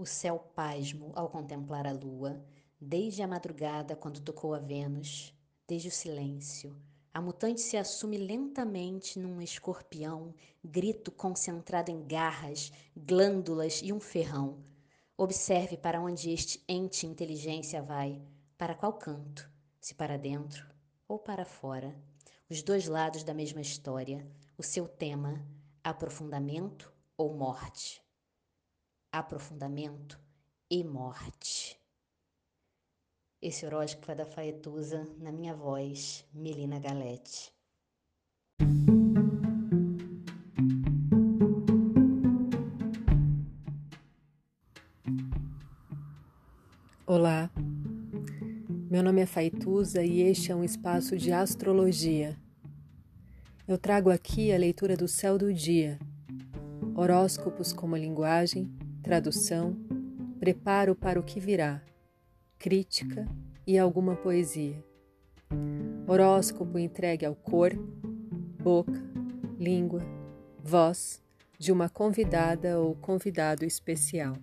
O céu pasmo ao contemplar a lua, desde a madrugada quando tocou a Vênus, desde o silêncio. A mutante se assume lentamente num escorpião, grito concentrado em garras, glândulas e um ferrão. Observe para onde este ente inteligência vai, para qual canto, se para dentro ou para fora. Os dois lados da mesma história, o seu tema, aprofundamento ou morte aprofundamento e morte. Esse horóscopo vai da Faetusa na minha voz, Melina Galete. Olá, meu nome é Faituza e este é um espaço de astrologia. Eu trago aqui a leitura do céu do dia, horóscopos como linguagem tradução, preparo para o que virá, crítica e alguma poesia. Horóscopo entregue ao corpo, boca, língua, voz de uma convidada ou convidado especial.